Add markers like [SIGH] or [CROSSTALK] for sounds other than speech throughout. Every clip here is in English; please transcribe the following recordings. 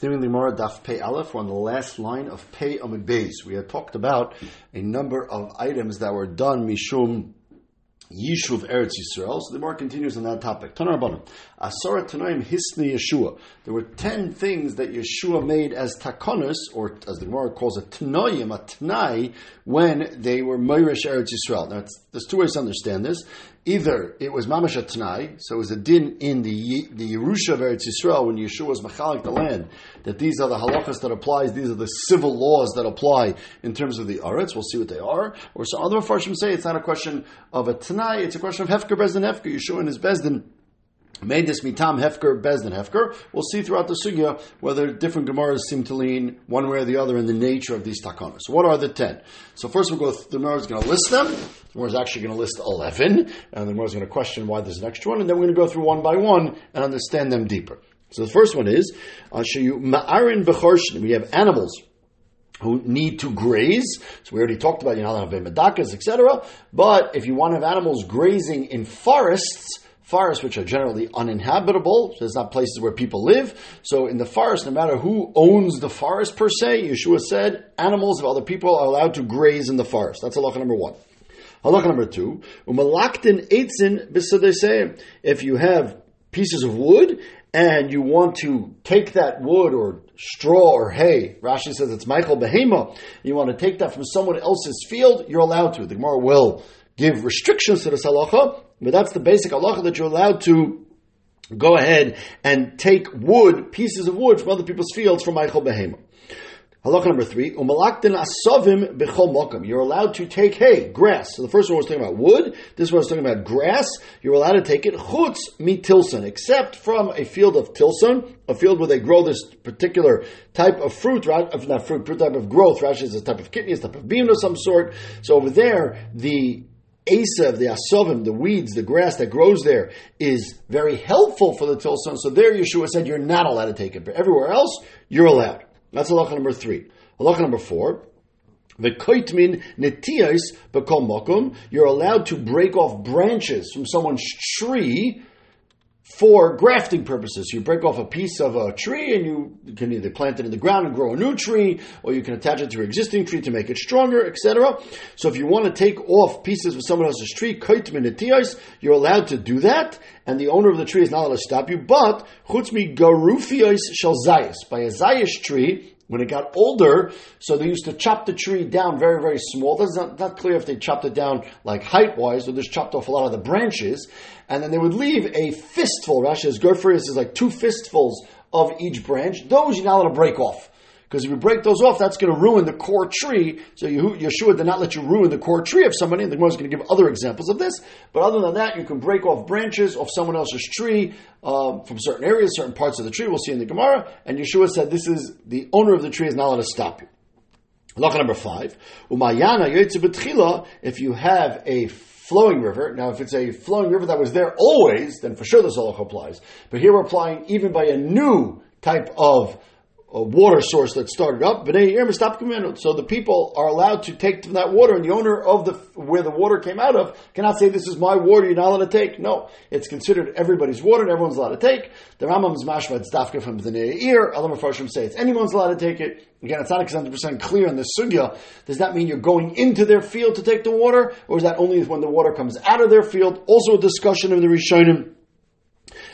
Continuing the Gemara Daf Pei Aleph, on the last line of Pei Amid Beis. We had talked about a number of items that were done Mishum Yishuv Eretz Yisrael. So the Gemara continues on that topic. Tanar Rabbanim. Asara Tanaim Hisni Yeshua. There were ten things that Yeshua made as takonus, or as the Gemara calls it, tnoyim, a tnai, when they were Meirish Eretz Yisrael. Now, there's two ways to understand this. Either it was mamash a tnai, so it was a din in the the Yerusha of Eretz Yisrael when Yeshua was machalik the land, that these are the halachas that applies, these are the civil laws that apply in terms of the Aretz. We'll see what they are. Or some other Farshim say it's not a question of a tnai, it's a question of hefker bezdin hefker. Yeshua and his bezdin made this mitam hefker bezdin hefker. We'll see throughout the sugya whether different gemaras seem to lean one way or the other in the nature of these takanas. So what are the ten? So first we'll go. The Gemara is going to list them. The Gemara is actually going to list eleven, and the Gemara is going to question why there's an extra one, and then we're going to go through one by one and understand them deeper. So the first one is I'll show you ma'arin v'chorshin. We have animals who need to graze. So we already talked about you know have medakas, etc. But if you want to have animals grazing in forests forests which are generally uninhabitable. So it's not places where people live. So in the forest, no matter who owns the forest per se, Yeshua said, animals of other people are allowed to graze in the forest. That's halacha number one. Halacha number two, umalaktin eitzin If you have pieces of wood and you want to take that wood or straw or hay, Rashi says it's ma'achal behema, you want to take that from someone else's field, you're allowed to. The Gemara will give restrictions to the halacha, but that's the basic halacha that you're allowed to go ahead and take wood, pieces of wood from other people's fields from ma'achal behema. Halacha number three, umalaktin asovim b'chol mokam. You're allowed to take hay, grass. So the first one was talking about wood. This one was talking about grass. You're allowed to take it chutz mi tilson, except from a field of tilson, a field where they grow this particular type of fruit, right? of not fruit, type of growth. Rashi is a type of kidney, a type of bean of some sort. So over there, the Asav, the asovim, the weeds, the grass that grows there is very helpful for the tilson. So there Yeshua said you're not allowed to take it. But everywhere else, you're allowed. That's halacha number three. Halacha number four. The koitmin netiyas bekol mokum. You're allowed to break off branches from someone's tree for grafting purposes. You break off a piece of a tree and you can either plant it in the ground and grow a new tree, or you can attach it to your existing tree to make it stronger, etc. So if you want to take off pieces of someone else's tree, you're allowed to do that, and the owner of the tree is not allowed to stop you. But chutzmi garufios shel. By a zayish tree, when it got older, so they used to chop the tree down very, very small. That's not, not clear if they chopped it down like height wise or just chopped off a lot of the branches. And then they would leave a fistful. Rashi's Gerfrius is like two fistfuls of each branch. Those you're not allowed to break off. Because if you break those off, that's going to ruin the core tree. So Yeshua did not let you ruin the core tree of somebody. And the Gemara is going to give other examples of this. But other than that, you can break off branches of someone else's tree um, from certain areas, certain parts of the tree. We'll see in the Gemara. And Yeshua said this is the owner of the tree is not allowed to stop you. Halacha number five. Umayana If you have a flowing river. Now, if it's a flowing river that was there always, then for sure this halacha applies. But here we're applying even by a new type of a water source that started up. So the people are allowed to take from that water, and the owner of the where the water came out of cannot say, "This is my water. You're not allowed to take." No, it's considered everybody's water, and everyone's allowed to take. The Rambam's mashma it's from the ear. Other Mepharshim say it's anyone's allowed to take it. Again, it's not 100 percent clear in the sugya. Does that mean you're going into their field to take the water, or is that only when the water comes out of their field? Also, a discussion of the Rishonim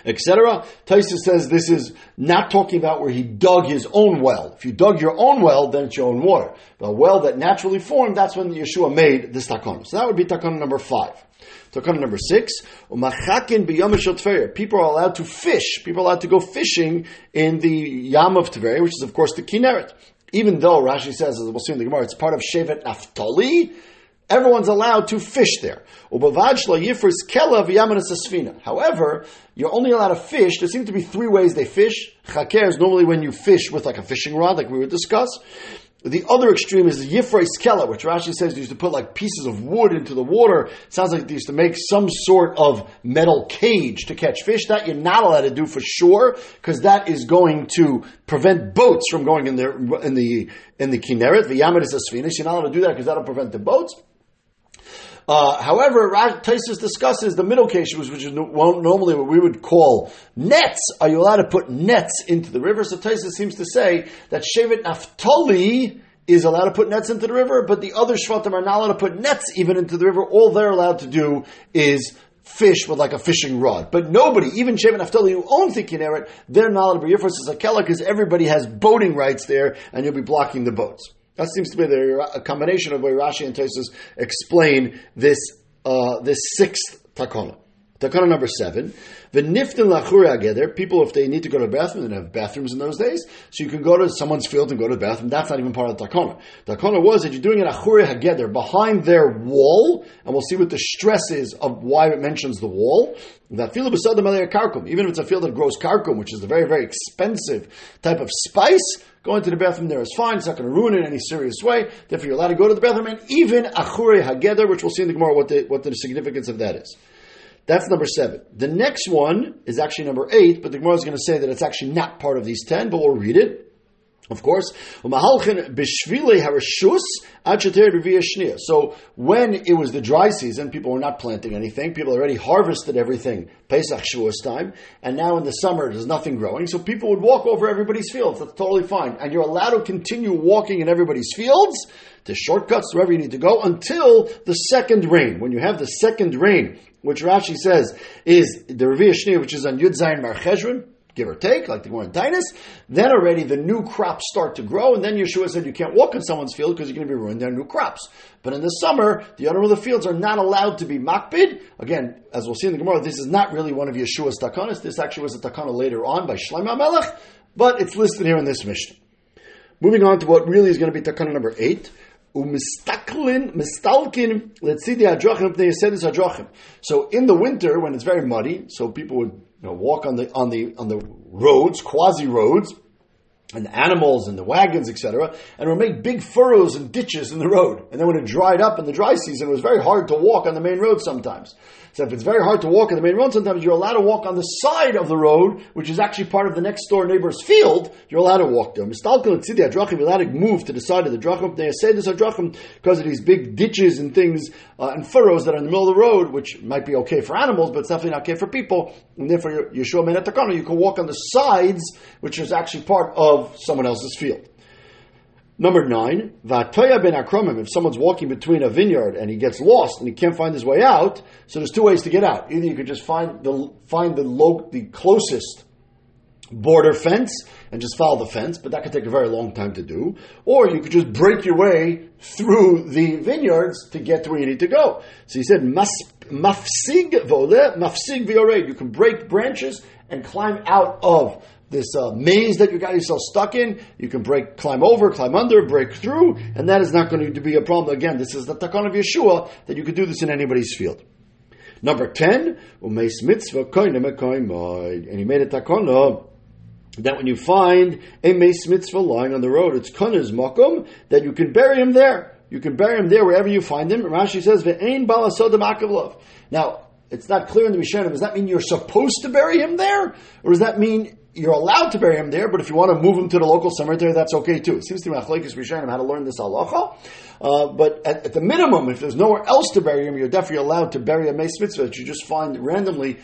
etc. Taisa says this is not talking about where he dug his own well. If you dug your own well, then it's your own water. But a well that naturally formed, that's when Yeshua made this takon. So that would be takon number five. Takon number six, people are allowed to fish. People are allowed to go fishing in the Yam of Tveria, which is of course the Kinneret. Even though Rashi says, as we'll see in the Gemara, it's part of Shevet Naphtali, Everyone's allowed to fish there. However, you're only allowed to fish. There seem to be three ways they fish. Chaker is normally when you fish with like a fishing rod, like we would discuss. The other extreme is the Yifrei Skela, which Rashi says they used to put like pieces of wood into the water. It sounds like they used to make some sort of metal cage to catch fish. That you're not allowed to do for sure, because that is going to prevent boats from going in there in the in the Kinneret. The Yamid is a You're not allowed to do that because that'll prevent the boats. Uh, however, Taisus discusses the middle case, which is normally what we would call nets. Are you allowed to put nets into the river? So Taisus seems to say that Shevet Naphtali is allowed to put nets into the river, but the other Shvatim are not allowed to put nets even into the river. All they're allowed to do is fish with like a fishing rod. But nobody, even Shevet Naphtali who owns the Kinneret, they're not allowed to be here for Sakela because everybody has boating rights there and you'll be blocking the boats. That seems to be the, a combination of way Rashi and Tosus explain this, uh, this sixth takana. Takana number seven. The niftin lachura together. People, if they need to go to the bathroom, they have bathrooms in those days, so you can go to someone's field and go to the bathroom. That's not even part of the takana. Takana was that you're doing an achura together behind their wall, and we'll see what the stress is of why it mentions the wall. That field the karkum, even if it's a field that grows karkum, which is a very very expensive type of spice. Going to the bathroom there is fine. It's not going to ruin it in any serious way. Therefore, you're allowed to go to the bathroom, and even achure hageder, which we'll see in the Gemara what the, what the significance of that is. That's number seven. The next one is actually number eight, but the Gemara is going to say that it's actually not part of these ten, but we'll read it. Of course, so when it was the dry season, people were not planting anything. People already harvested everything, Pesach Shavuos time, and now in the summer there's nothing growing. So people would walk over everybody's fields. That's totally fine, and you're allowed to continue walking in everybody's fields to shortcuts wherever you need to go until the second rain. When you have the second rain, which Rashi says is the Revi'ah which is on Yud Zayin Mar give or take, like the one in Tinus, then already the new crops start to grow, and then Yeshua said you can't walk in someone's field because you're going to be ruining their new crops. But in the summer, the owner of the fields are not allowed to be makbid. Again, as we'll see in the Gemara, this is not really one of Yeshua's takanas. This actually was a takana later on by Shlomo Melech, but it's listed here in this Mishnah. Moving on to what really is going to be takana number eight. Umistaklin, mistalkin, let's see the adrachim, they said this adrachim. So in the winter, when it's very muddy, so people would you know, walk on the on the on the roads, quasi roads, and animals and the wagons, etc., and would make big furrows and ditches in the road. And then when it dried up in the dry season, it was very hard to walk on the main road sometimes. So if it's very hard to walk on the main road, sometimes you're allowed to walk on the side of the road, which is actually part of the next door neighbor's field. You're allowed to walk there. You're allowed to move to the side of the drachim. They say this drachim because of these big ditches and things uh, and furrows that are in the middle of the road, which might be okay for animals, but it's definitely not okay for people. And therefore, Yeshua Menetakana, you can walk on the sides, which is actually part of someone else's field. Number nine, Vatoya ben Akromim, if someone's walking between a vineyard and he gets lost and he can't find his way out, so there's two ways to get out. Either you could just find the find the low, the closest border fence and just follow the fence, but that could take a very long time to do. Or you could just break your way through the vineyards to get to where you need to go. So he said, mafsig vole, mafsig viored. You can break branches and climb out of this uh, maze that you got yourself stuck in. You can break, climb over, climb under, break through, and that is not going to be a problem. Again, this is the takan of Yeshua that you could do this in anybody's field. Number 10, umeis mitzvah and he made a takana that when you find a meis mitzvah lying on the road, it's kaner's makom, that you can bury him there. You can bury him there wherever you find him. Rashi says, ve'ein balasodim akavlov. Now, it's not clear in the Mishnah. Does that mean you're supposed to bury him there? Or does that mean you're allowed to bury him there, but if you want to move him to the local cemetery, that's okay too. It seems to me Achlekes Rishonim how to learn this halacha. Uh, but at, at, the minimum, if there's nowhere else to bury him, you're definitely allowed to bury a meis mitzvah that you just find randomly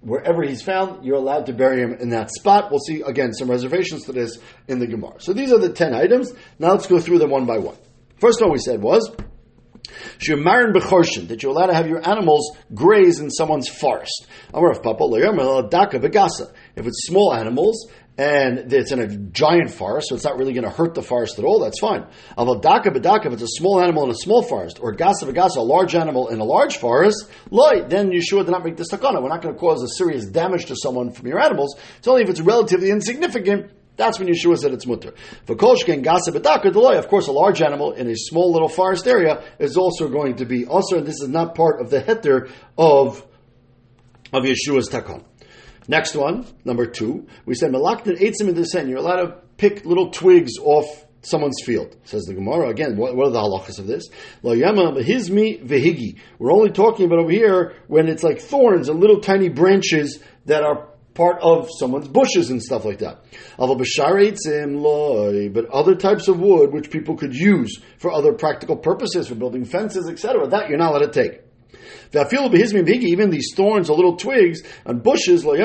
wherever he's found, you're allowed to bury him in that spot. We'll see again some reservations to this in the Gemara. So these are the ten items. Now let's go through them one by one. First one we said was Shemarin bechorshin, that you're allowed to have your animals graze in someone's forest. If it's small animals and it's in a giant forest, so it's not really going to hurt the forest at all, that's fine. If it's a small animal in a small forest, or gasa begasa, a large animal in a large forest, loy, then Yeshua did not make this takana. We're not going to cause a serious damage to someone from your animals. It's only if it's relatively insignificant that's when Yeshua said it's mutter. For kolshken gasa bedaka deloy, of course, a large animal in a small little forest area is also going to be also, and this is not part of the heter of of Yeshua's takon. Next one, number two, we said malaktin eitzim in the You're allowed to pick little twigs off someone's field. Says the Gemara again. What, what are the halachas of this? Lo yama vehigi. We're only talking about over here when it's like thorns and little tiny branches that are part of someone's bushes and stuff like that. But other types of wood which people could use for other practical purposes, for building fences, etc., that you're not allowed to take. Even these thorns or little twigs and bushes, when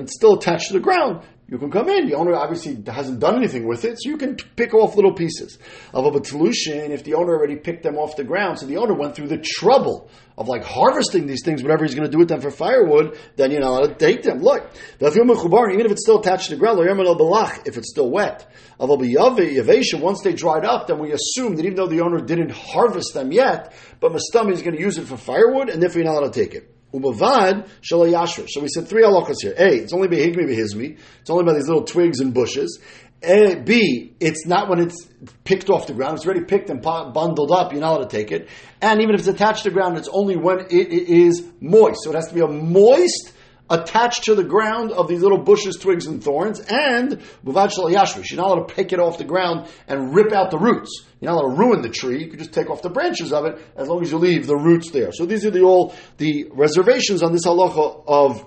it's still attached to the ground, you can come in. The owner obviously hasn't done anything with it, so you can pick off little pieces. Of a solution, if the owner already picked them off the ground, so the owner went through the trouble of like harvesting these things, whatever he's going to do with them for firewood, then you know, take them. Look, even if it's still attached to the ground, if it's still wet. Once they dried up, then we assume that even though the owner didn't harvest them yet, but Mastami is going to use it for firewood, and therefore you're not allowed to take it. Umavad shalayashra. So we said three halachas here. A, it's only behigmi behizmi. It's only by these little twigs and bushes. A, B, it's not when it's picked off the ground. It's already picked and bundled up. You're not allowed to take it. And even if it's attached to the ground, it's only when it is moist. So it has to be a moist attached to the ground of these little bushes, twigs, and thorns, and buvad yashvish. You're not allowed to pick it off the ground and rip out the roots. You're not allowed to ruin the tree. You can just take off the branches of it as long as you leave the roots there. So these are the all the reservations on this halacha of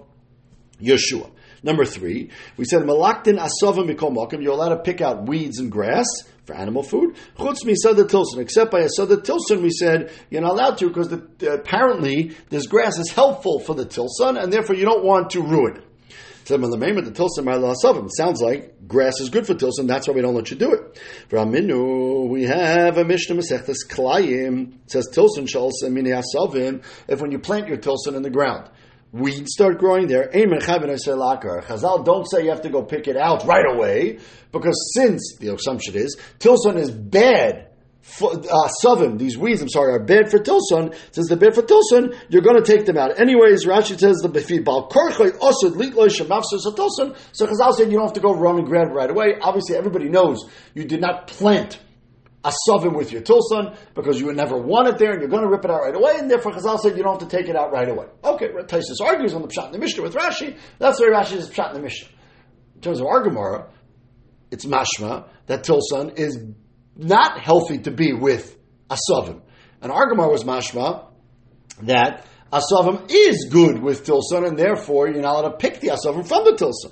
Yeshua. Number three, we said malaktin asovim mikol You're allowed to pick out weeds and grass for animal food. Chutz misada tilson, except by asada tilson, we said you're not allowed to because the, apparently this grass is helpful for the tilson, and therefore you don't want to ruin it. The It sounds like grass is good for tilson. That's why we don't let you do it. For Aminu, we have a Mishnah Masechtas Klayim. Says tilson asavim. If when you plant your tilson in the ground, weeds start growing there. Chazal don't say you have to go pick it out right away, because since the assumption is tilson is bad for, uh, sovim, these weeds, I'm sorry, are bad for tilson. Since they're bad for tilson, you're going to take them out. Anyways, Rashi says the befi bal korchay osud litloy shemafsus tilson. So Chazal said you don't have to go run and grab right away. Obviously, everybody knows you did not plant a sovim with your tilson because you would never want it there and you're going to rip it out right away, and therefore Chazal said you don't have to take it out right away. Okay, Taisus argues on the Pshat in the Mishnah with Rashi. That's way Rashi is Pshat in the Mishnah. In terms of our Gemara, it's mashma that tilson is not healthy to be with asavim. And our Gemara was mashma that asavim is good with tilson, and therefore you're not allowed to pick the asavim from the tilson.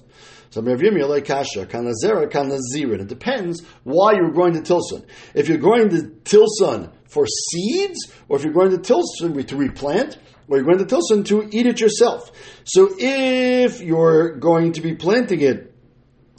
So kasha kanazera kanazirin. It depends why you're going to tilson. If you're going to tilson for seeds, or if you're going to tilson to replant, or you're going to tilson to eat it yourself. So if you're going to be planting it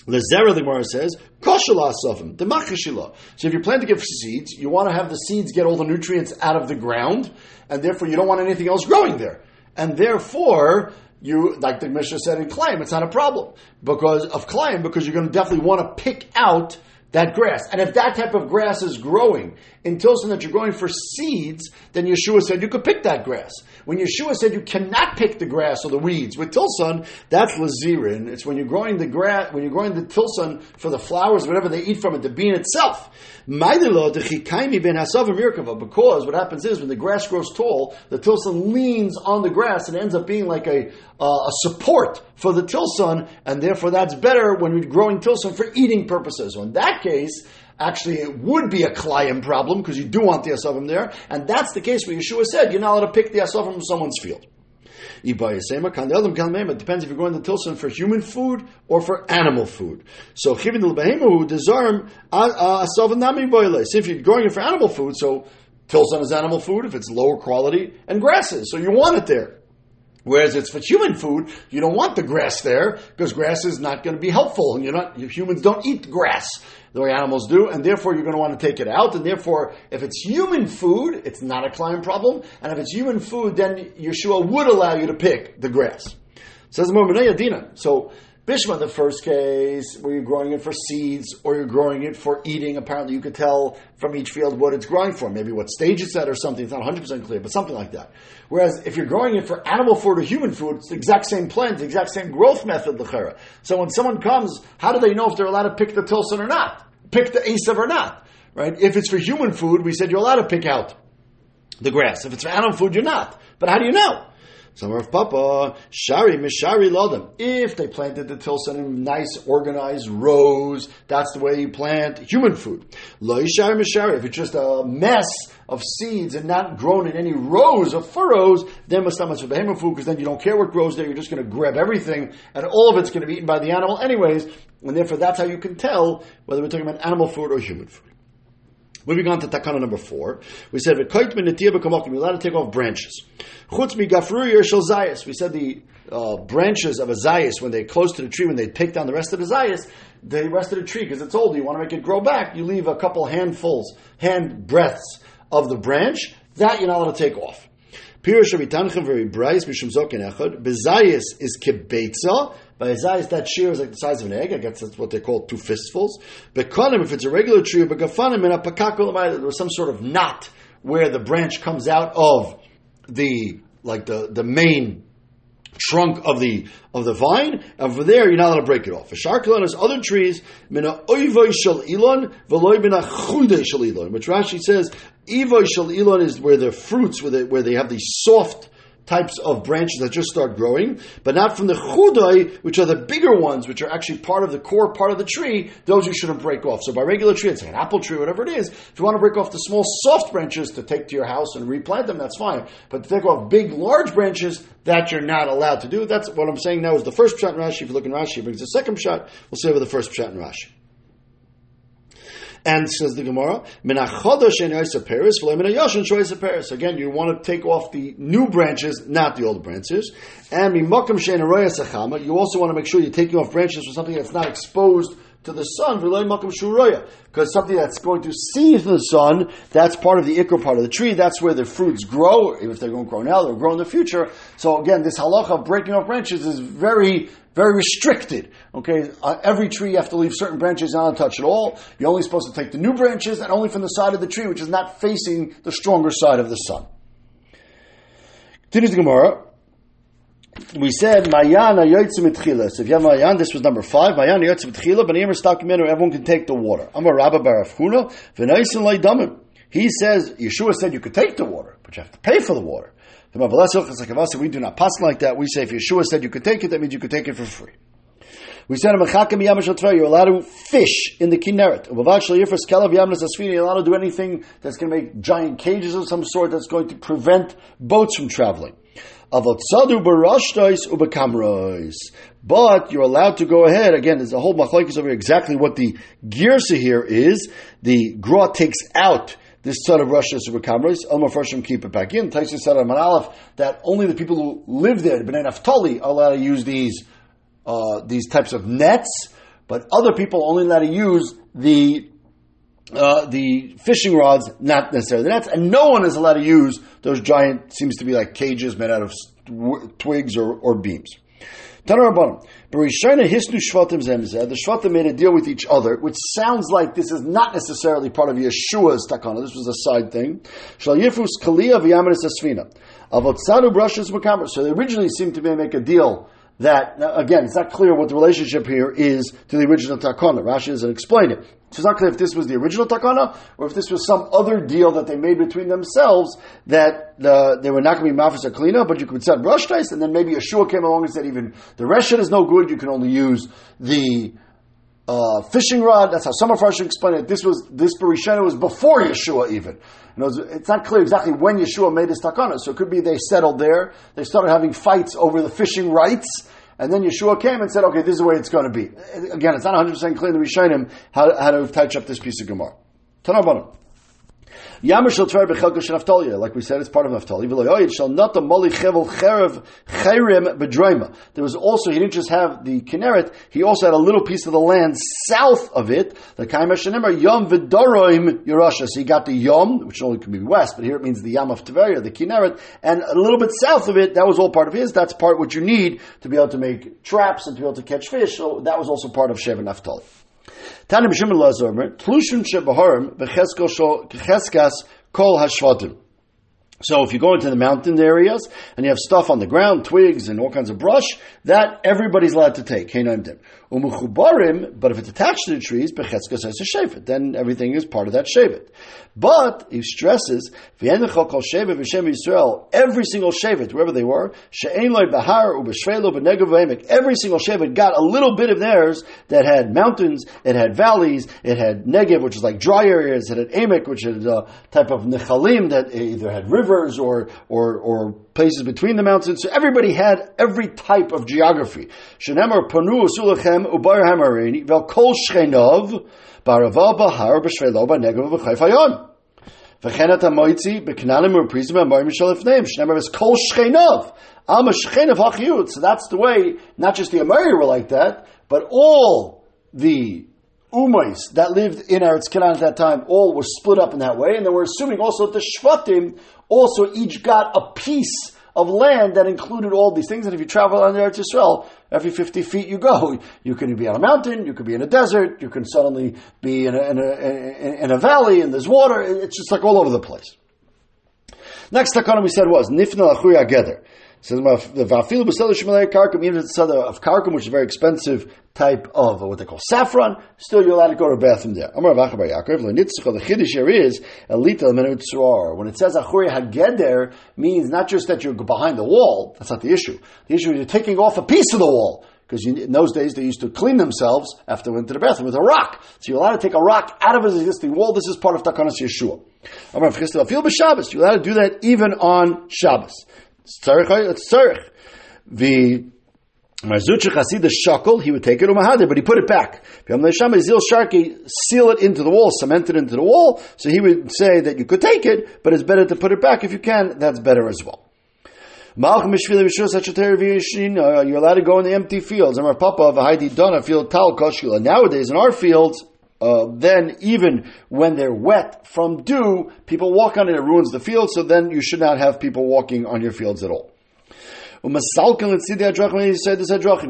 the Zera, the Gemara says, Koshala the. So if you plan to give seeds, you want to have the seeds get all the nutrients out of the ground, and therefore you don't want anything else growing there. And therefore, you, like the Mishnah said in Klaim, it's not a problem because of Klaim, because you're going to definitely want to pick out that grass. And if that type of grass is growing in Tilson that you're growing for seeds, then Yeshua said you could pick that grass. When Yeshua said you cannot pick the grass or the weeds with Tilson, that's Lazirin. It's when you're growing the grass, when you're growing the Tilson for the flowers, whatever they eat from it, the bean itself. Because what happens is when the grass grows tall, the Tilson leans on the grass and ends up being like a, uh, a support for the Tilson, and therefore that's better when you're growing Tilson for eating purposes. In that case, actually it would be a Klayim problem because you do want the Asavim there, and that's the case where Yeshua said you're not allowed to pick the Asavim from someone's field. It depends if you're going to Tilson for human food or for animal food. So chivin desarm uh, uh, if you're growing it for animal food, so Tilson is animal food if it's lower quality and grasses, so you want it there. Whereas it's for human food, you don't want the grass there because grass is not going to be helpful, and you're not humans don't eat grass the way animals do, and therefore you're going to want to take it out. And therefore, if it's human food, it's not a Klayim problem, and if it's human food, then Yeshua would allow you to pick the grass. Says the So Bishma, the first case, where you're growing it for seeds or you're growing it for eating, apparently you could tell from each field what it's growing for, maybe what stage it's at or something. It's not 100% clear, but something like that. Whereas if you're growing it for animal food or human food, it's the exact same plant, the exact same growth method, l'chera. So when someone comes, how do they know if they're allowed to pick the tilson or not? Pick the asav or not? Right? If it's for human food, we said you're allowed to pick out the grass. If it's for animal food, you're not. But how do you know? Summer of Papa, Shari, Mishari Lodem. If they planted the tilson in nice, organized rows, that's the way you plant human food. Lo Shari Mishari. If it's just a mess of seeds and not grown in any rows of furrows, then not for behemoth food because then you don't care what grows there. You're just going to grab everything, and all of it's going to be eaten by the animal anyways. And therefore, that's how you can tell whether we're talking about animal food or human food. Moving on to takana number four, we said you're allowed to take off branches. Chutz mi zayis. We said the uh, branches of a zayis when they're close to the tree, when they take down the rest of the zayis, the rest of the tree because it's old. You want to make it grow back. You leave a couple handfuls, hand breadths of the branch. That you're not allowed to take off. Pirush very bryce mishum zokin echad. Bezayis is kibetza. By zayis, that shear is like the size of an egg. I guess that's what they call two fistfuls. Bekanim, if it's a regular tree, bekafanim in a there was some sort of knot where the branch comes out of the like the the main trunk of the of the vine, and from there you're not allowed to break it off. Sharkalon is other trees, mina oivoy shel ilon, veloy mina shel ilon, which Rashi says, ivoy shel ilon is where the fruits, where they, where they have these soft types of branches that just start growing, but not from the chudai, which are the bigger ones, which are actually part of the core part of the tree, those you shouldn't break off. So by regular tree, it's like an apple tree, whatever it is, if you want to break off the small soft branches to take to your house and replant them, that's fine. But to take off big, large branches, that you're not allowed to do. That's what I'm saying now is the first shot in Rashi. If you look in Rashi, it brings the second shot. We'll say with the first shot in Rashi. And says the Gemara, Paris. Again, you want to take off the new branches, not the old branches. And you also want to make sure you're taking off branches for something that's not exposed to the sun, because something that's going to see the sun, that's part of the ikr part of the tree. That's where the fruits grow, if they're going to grow now, they'll grow in the future. So again, this halacha of breaking off branches is very, very restricted. Okay, uh, every tree you have to leave certain branches touch at all. You're only supposed to take the new branches and only from the side of the tree, which is not facing the stronger side of the sun. Continues the Gemara we said Mayana Yotzim Tchila. So if you have Mayan, this was number five. Mayana Yotzim Tchila, but Emer Stakimenu, everyone can take the water. I'm a Rabba Barafuna, Venaisin Laidamim. He says, Yeshua said you could take the water, but you have to pay for the water. We do not pass like that. We say if Yeshua said you could take it, that means you could take it for free. We said you're allowed to fish in the Kinneret. You're allowed to do anything that's going to make giant cages of some sort that's going to prevent boats from traveling. But you're allowed to go ahead. Again, there's a whole machlokes over exactly what the girsa here is. The gra takes out this son of Russia Subakamras. Elma Farshim keep it back in. Taisa said on Aleph that only the people who live there, Bnei Naphtali, are allowed to use these uh, these types of nets, but other people only allowed to use the uh, the fishing rods, not necessarily the nets, and no one is allowed to use those giant, seems to be like cages made out of twigs or, or beams. Tanarabbanim. Barishana hisnu shvatim zemzeh. The shvatim made a deal with each other, which sounds like this is not necessarily part of Yeshua's takana. This was a side thing. Shal yifus kaliya v'yamanis asfina. Avotzanu brushes makamer. So they originally seemed to make a deal that, again, it's not clear what the relationship here is to the original takana. Rashi doesn't explain it. So it's not clear if this was the original takana or if this was some other deal that they made between themselves that uh, they were not going to be mafis or klina, but you could send brush dice, and then maybe Yeshua came along and said even the reshet is no good, you can only use the uh, fishing rod. That's how some of us explain it. This was this Barishena was before Yeshua even. it's not clear exactly when Yeshua made this takana. So it could be they settled there. They started having fights over the fishing rights. And then Yeshua came and said, okay, this is the way it's going to be. Again, it's not 100% clear in the Rishonim how, how to touch up this piece of Gemara. Tanabana. Yamar shall tver bechelka Naftaliya, like we said, it's part of Naphtali. V'loyoyed shall not the moli chevel cherim bedroima. There was also, he didn't just have the Kinneret, he also had a little piece of the land south of it, the Kaima Shanimar, Yom v'doroim Yerusha. So he got the Yom, which only can be west, but here it means the Yam of Tveria, the Kinneret, and a little bit south of it, that was all part of his, that's part what you need to be able to make traps and to be able to catch fish, so that was also part of Sheva Naphtali. Tanim Shimon Shebaharim, Kol Hashvatim. So if you go into the mountain areas and you have stuff on the ground, twigs and all kinds of brush, that everybody's allowed to take. Umuchubarim, but if it's attached to the trees, Bechetzka says a shevet, then everything is part of that shevet. But he stresses, every single shevet, wherever they were, she'enloy bahar ubeshvelo b'negav every single shevet got a little bit of theirs that had mountains, it had valleys, it had negev, which is like dry areas, it had emek, which is a type of nechalim that either had rivers or, or, or places between the mountains. So everybody had every type of geography. Shenemar panu Sulachem ubarhem arini vel kol shchenov baraval bahar b'shvelo b'negav v'chayfayon. V'chen et hamoitzi b'knanim u'prizim ha'marim shalifneim. Shenemar is kol shchenov. I'm a of hachiyut. So that's the way, not just the Amari were like that, but all the Umais that lived in Eretz Canaan at that time all were split up in that way, and then we're assuming also that the Shvatim also each got a piece of land that included all these things. And if you travel on the Eretz Yisrael, every 50 feet you go, you can be on a mountain, you could be in a desert, you can suddenly be in a, in a, in a valley, and there's water. It's just like all over the place. Next takana we said was Nifna Lachuya Geder. So the vafil b'seder shemalei karkum, even if it's seder of karkum, which is a very expensive type of what they call saffron, still you're allowed to go to a bathroom there. Amar Rav Yaakov, the chiddush here is elita l'menut When it says achuri hageder, means not just that you're behind the wall. That's not the issue. The issue is you're taking off a piece of the wall. Because in those days they used to clean themselves after they went to the bathroom with a rock. So you're allowed to take a rock out of his existing wall. This is part of Takanas Yeshua. You're allowed to do that even on Shabbos. It's tzarich. The Marzucha Chasid the shakel, he would take it umahadir, but he put it back. Zil Sharki seal it into the wall, cement it into the wall. So he would say that you could take it, but it's better to put it back if you can. That's better as well. Uh, you're allowed to go in the empty fields. Amar Papa of Haidi Dona field tal koshula. Nowadays in our fields, uh, then even when they're wet from dew, people walk on it, it ruins the field, so then you should not have people walking on your fields at all.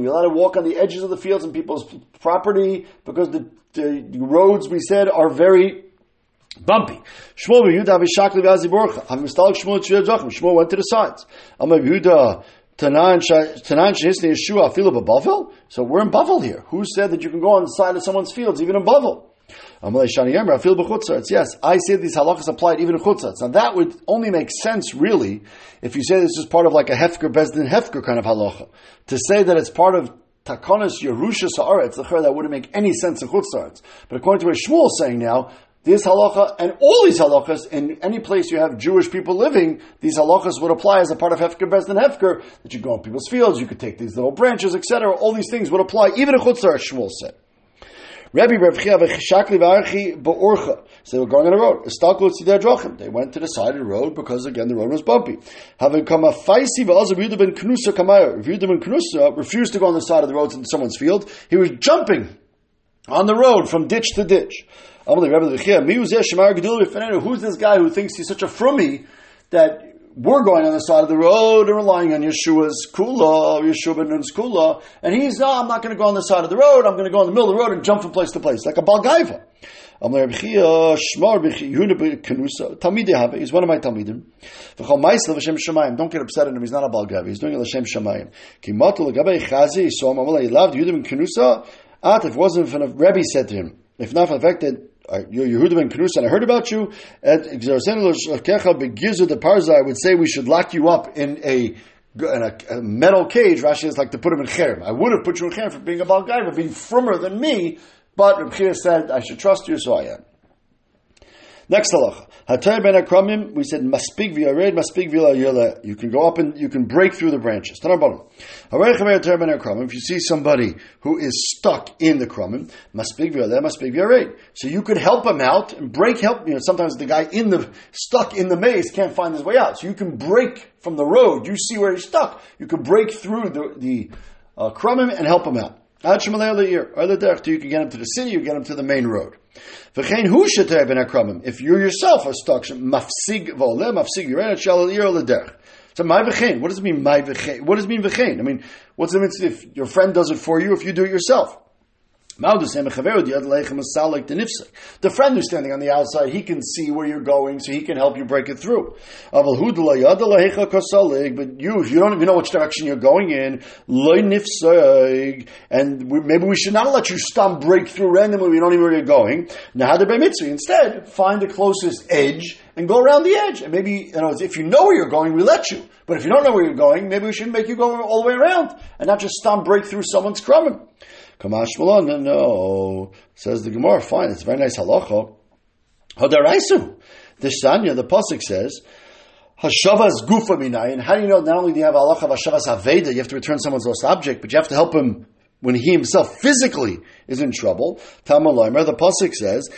You're allowed to walk on the edges of the fields and people's property because the, the roads, we said, are very bumpy. Shmuel went to the sides. Tanan Yeshua Afila Bavel? So we're in Bavel here. Who said that you can go on the side of someone's fields, even in Bavel? Yes, I say these halachas applied even in chutzatz. Now that would only make sense, really, if you say this is part of like a hefker bezdin hefker kind of halacha. To say that it's part of takonis yerusha sa'aretz, that wouldn't make any sense in chutzatz. But according to what Shmuel is saying now, this halacha and all these halachas in any place you have Jewish people living, these halachas would apply as a part of Hefker Bezdin Hefker, that you go on people's fields, you could take these little branches, etc. All these things would apply, even a Chutzar, Shmuel said. Rabbi Shakli Varchi Ba'orcha. So they were going on the road. They went to the side of the road because again the road was bumpy. Having come a faisi v'azav ben Knusa Kamayer. Yehuda Knusa refused to go on the side of the road in someone's field. He was jumping on the road from ditch to ditch. Who's this guy who thinks he's such a frummy that we're going on the side of the road and relying on Yeshua's kula, Yeshua ben Nun's kula, and he's, oh, I'm not going to go on the side of the road, I'm going to go in the middle of the road and jump from place to place, like a Balgaiva. He's one of my Talmidim. Don't get upset at him, he's not a Balgaiva, he's doing it L'Shem Shamayim. He loved ben Kenusa. If it wasn't for the Rebbe said to him, if not for the fact that you're Yehuda ben Knus, and I heard about you. At the Parza, I would say we should lock you up in a in a, a, metal cage. Rashi is like to put him in cherem. I would have put you in cherem for being a bal guy, for being frummer than me. But Rabbi said I should trust you, so I am. Next halacha. Hatay ben akramim, we said maspig v'yared, maspig v'la You can go up and you can break through the branches. If you see somebody who is stuck in the krumim, maspig v'yared, maspig v'yared. So you could help him out and break help. You know, sometimes the guy in the stuck in the maze can't find his way out. So you can break from the road. You see where he's stuck. You can break through the the uh, and help him out. You can get him to the city, you get him to the main road. If you yourself are stuck, mafsig v'oleh, mafsig yirenet shalal ir. So my v'chein, what does it mean my v'chein? What does it mean v'chein? I mean, what's the mean if your friend does it for you, if you do it yourself? The friend who's standing on the outside, he can see where you're going, so he can help you break it through. But you, if you don't even know which direction you're going in, and maybe we should not let you stump break through randomly, we don't even know where you're going. Instead, find the closest edge and go around the edge. And maybe, you know, if you know where you're going, we let you. But if you don't know where you're going, maybe we should make you go all the way around and not just stomp break through someone's crumbing. Kamash Malon, no, says the Gemara, fine, it's very nice halacha. Hodaraisu. The Shanya, the Pasuk says, Hashavas gufa minayin. How do you know not only do you have halacha of Hashavas Aveda, you have to return someone's lost object, but you have to help him when he himself physically is in trouble. Tamaloimer, the pasuk says.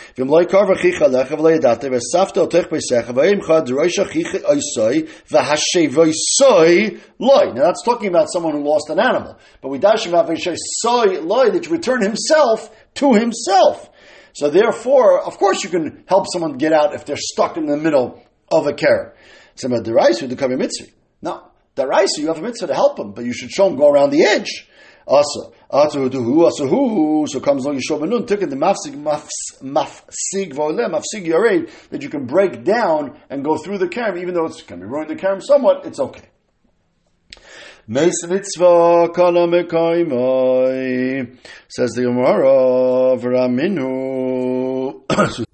Now that's talking about someone who lost an animal, but we dash v'shevoisoi loy that you return himself to himself. So therefore, of course, you can help someone get out if they're stuck in the middle of a care. Some of the rice a mitzvah. No, the rice you have a mitzvah to help him, but you should show him go around the edge. Also, Atuhu, Asuhu, so comes along Yeshua ben Nun, took it the mafsig, mafsig voleh, mafsig yared, that you can break down and go through the karam, even though it's can be ruined the karam somewhat, it's okay. Meis mitzvah kana mekaimai, says the Gemara, v'raminu, [COUGHS]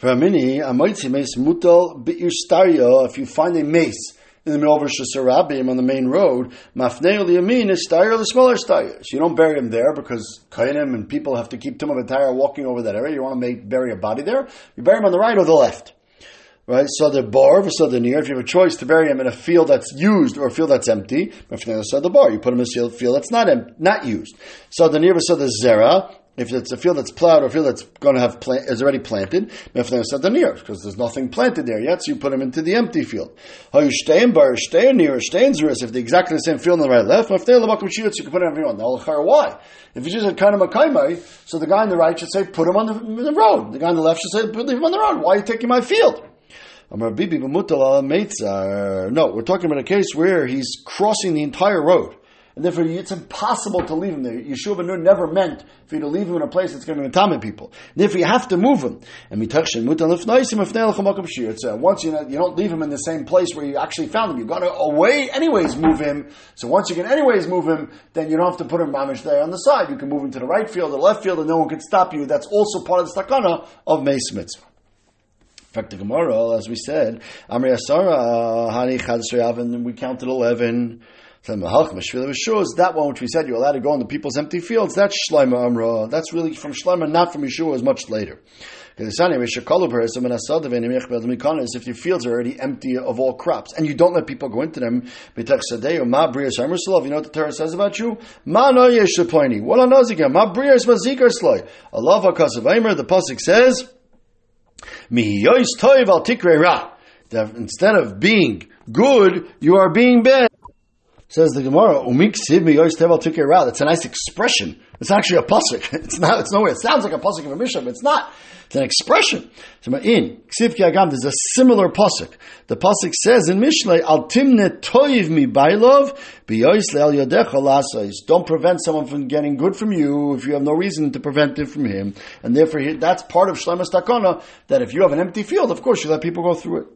v'ramini, amoitzi meis mutal bi'ir starya, if you find a mace, in the middle of Rosh Hashanah on the main road, Mafnei Yamin is Steyr the smaller. So you don't bury him there because Kainim and people have to keep Tum of tire walking over that area. You want to make, bury a body there. You bury him on the right or the left. Right? So the bar, so the near, if you have a choice to bury him in a field that's used or a field that's empty, so the bar, you put him in a field that's not not used. So the near, so the zera, if it's a field that's plowed or a field that's going to have plant, is already planted, the because there's nothing planted there yet, so you put them into the empty field. If the exactly the same field on the right left, the you can put it everyone. Why? If you just had kind of a kaimai, so the guy on the right should say, put him on the, the road. The guy on the left should say, put him on the road. Why are you taking my field? No, we're talking about a case where he's crossing the entire road and therefore it's impossible to leave him there. Yeshua ben Nun never meant for you to leave him in a place that's going to be people. And therefore you have to move him. And uh, once you, you don't leave him in the same place where you actually found him, you've got to away anyways move him. So once you can anyways move him, then you don't have to put him mamish there on the side. You can move him to the right field, the left field, and no one can stop you. That's also part of the stakana of Meis Mitzvah. In fact, the Gemara, as we said, Amri Asara, Hani Chad we counted 11. That one which we said you're allowed to go on the people's empty fields, that's Shlomo Amra. That's really from Shlomo, not from Yeshua, as much later. If your fields are already empty of all crops and you don't let people go into them, you know what the Torah says about you? Allah the Pasuk says, instead of being good, you are being bad. Says the Gemara, It's a nice expression. It's actually a pasuk. [LAUGHS] It's not. It's nowhere. It sounds like a pasuk of a mishnah, but it's not. It's an expression. So in there's a similar pasuk. The pasuk says in Mishlei, Al timne toiv mi bailov biyois le'al yodecha Don't prevent someone from getting good from you if you have no reason to prevent it from him. And therefore, that's part of Shlemas Takana, that if you have an empty field, of course you let people go through it.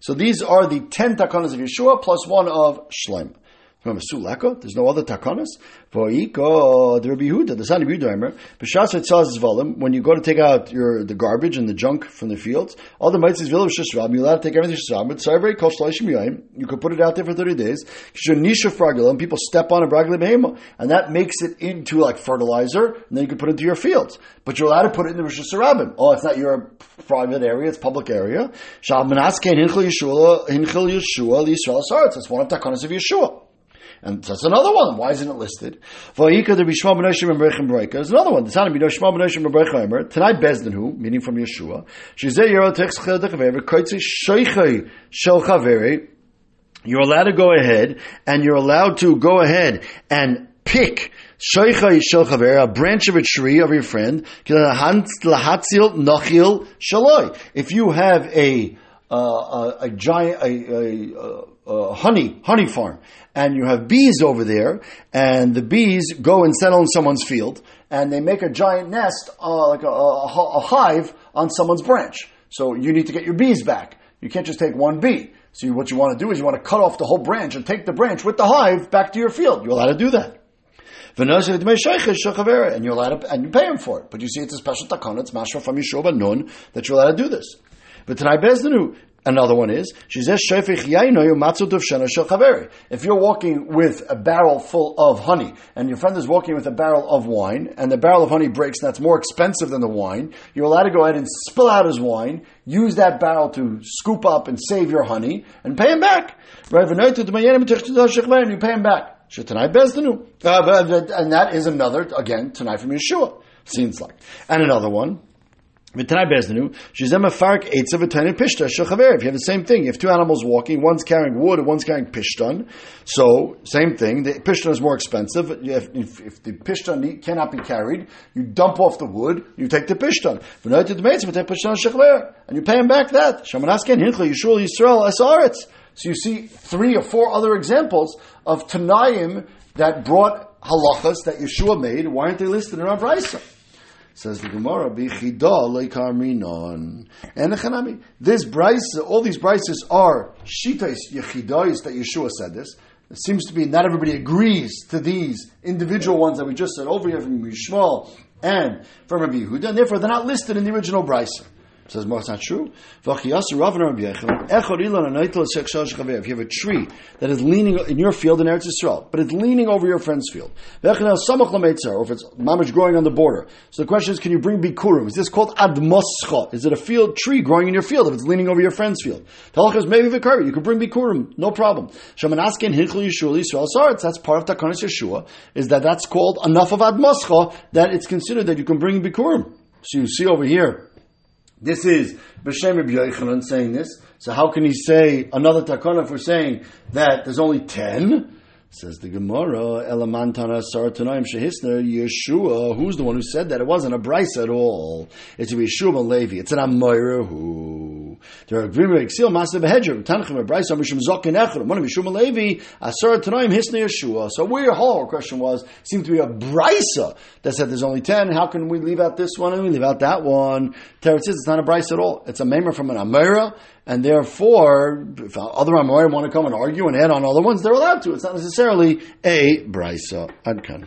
So these are the ten takanas of Yeshua plus one of Shleim. Remember, Suleka, there's no other takanas. Voiko, the Rabbi Yehuda, the son of Yehuda, B'shas Etzaz Zvalim, when you go to take out your the garbage and the junk from the fields, all the mitzvahs village Shishram, you're allowed to take everything Shishram, but Sarvei Kol Shalishim Yoyim, you could put it out there for 30 days, Nisha Fragula, and people step on a Bragla Behema, and that makes it into like fertilizer, and then you can put it into your fields. But you're allowed to put it in the Rosh. Oh, it's not your private area, it's public area. Shal Manaske Hinchel Yeshua, Hinchel Yeshua, Yisrael Saretz, that's one of the takanas of Yeshua. And that's another one. Why isn't it listed? There's another one. The son of Bishma Benoshim Rebrecha Tonight Bezdin meaning from Yeshua. You're allowed to go ahead, and you're allowed to go ahead and pick a branch of a tree of your friend. If you have a uh, a, a, giant a, a, a, honey honey farm, and you have bees over there, and the bees go and settle in someone's field, and they make a giant nest, uh, like a, a, hive, on someone's branch. So you need to get your bees back. You can't just take one bee. So what you want to do is you want to cut off the whole branch and take the branch with the hive back to your field. You're allowed to do that. And you're allowed to, and you pay him for it. But you see, it's a special takana. It's mashra from Yeshua Nun that you're allowed to do this. But tonight, Bezdanu, Another one is she says. if you're walking with a barrel full of honey and your friend is walking with a barrel of wine and the barrel of honey breaks and that's more expensive than the wine, you're allowed to go ahead and spill out his wine, use that barrel to scoop up and save your honey and pay him back. You pay him back. Uh, and that is another, again, tonight from Yeshua, seems like. And another one, if you have the same thing, you have two animals walking, one's carrying wood and one's carrying pishton. So, same thing, the pishton is more expensive. If, if, if the pishton cannot be carried, you dump off the wood, you take the pishton. And you pay him back that. So you see three or four other examples of Tanaim that brought halachas that Yeshua made. Why aren't they listed in our Brisa? Says the Gemara, Bichida. And the Chanami. This Brisa, all these Brises are Shitais Yechidais that Yeshua said this. It seems to be not everybody agrees to these individual ones that we just said over here from Yishmael and from Rabbi Yehuda, and therefore they're not listed in the original Brisa. Says more, it's not true. If you have a tree that is leaning in your field in Eretz Yisrael, but it's leaning over your friend's field, or if it's mamish growing on the border. So the question is, can you bring bikurim? Is this called admoscha? Is it a field tree growing in your field if it's leaning over your friend's field? Talach maybe vikari. You can bring bikurim, no problem. Shamanaskin hinchel yishul Yisrael saretz. That's part of Takanis Yeshua. Is that that's called enough of admoscha that it's considered that you can bring bikurim. So you see over here this is B'Shem Rabbi Yochanan saying this. So how can he say another takana for saying that there's only ten? Says the Gemara, Elamantana Saratanaim Shehisner, Yeshua, who's the one who said that? It wasn't a Brisa at all. It's a Yeshua Levi. It's an Amoira who. There are Grimmer Exil Master Behedger, Tanchim Brisa, Mishum Zokin one of Yeshua Levi, Asaratanaim Hisner Yeshua. So where your whole question was, seemed to be a Brisa that said there's only ten. How can we leave out this one and we leave out that one? Teretz says it's not a Brisa at all. It's a Maimer from an Amoira, and therefore, if other Amorim want to come and argue and add on other ones, they're allowed to. It's not necessarily a brisa. Adkan.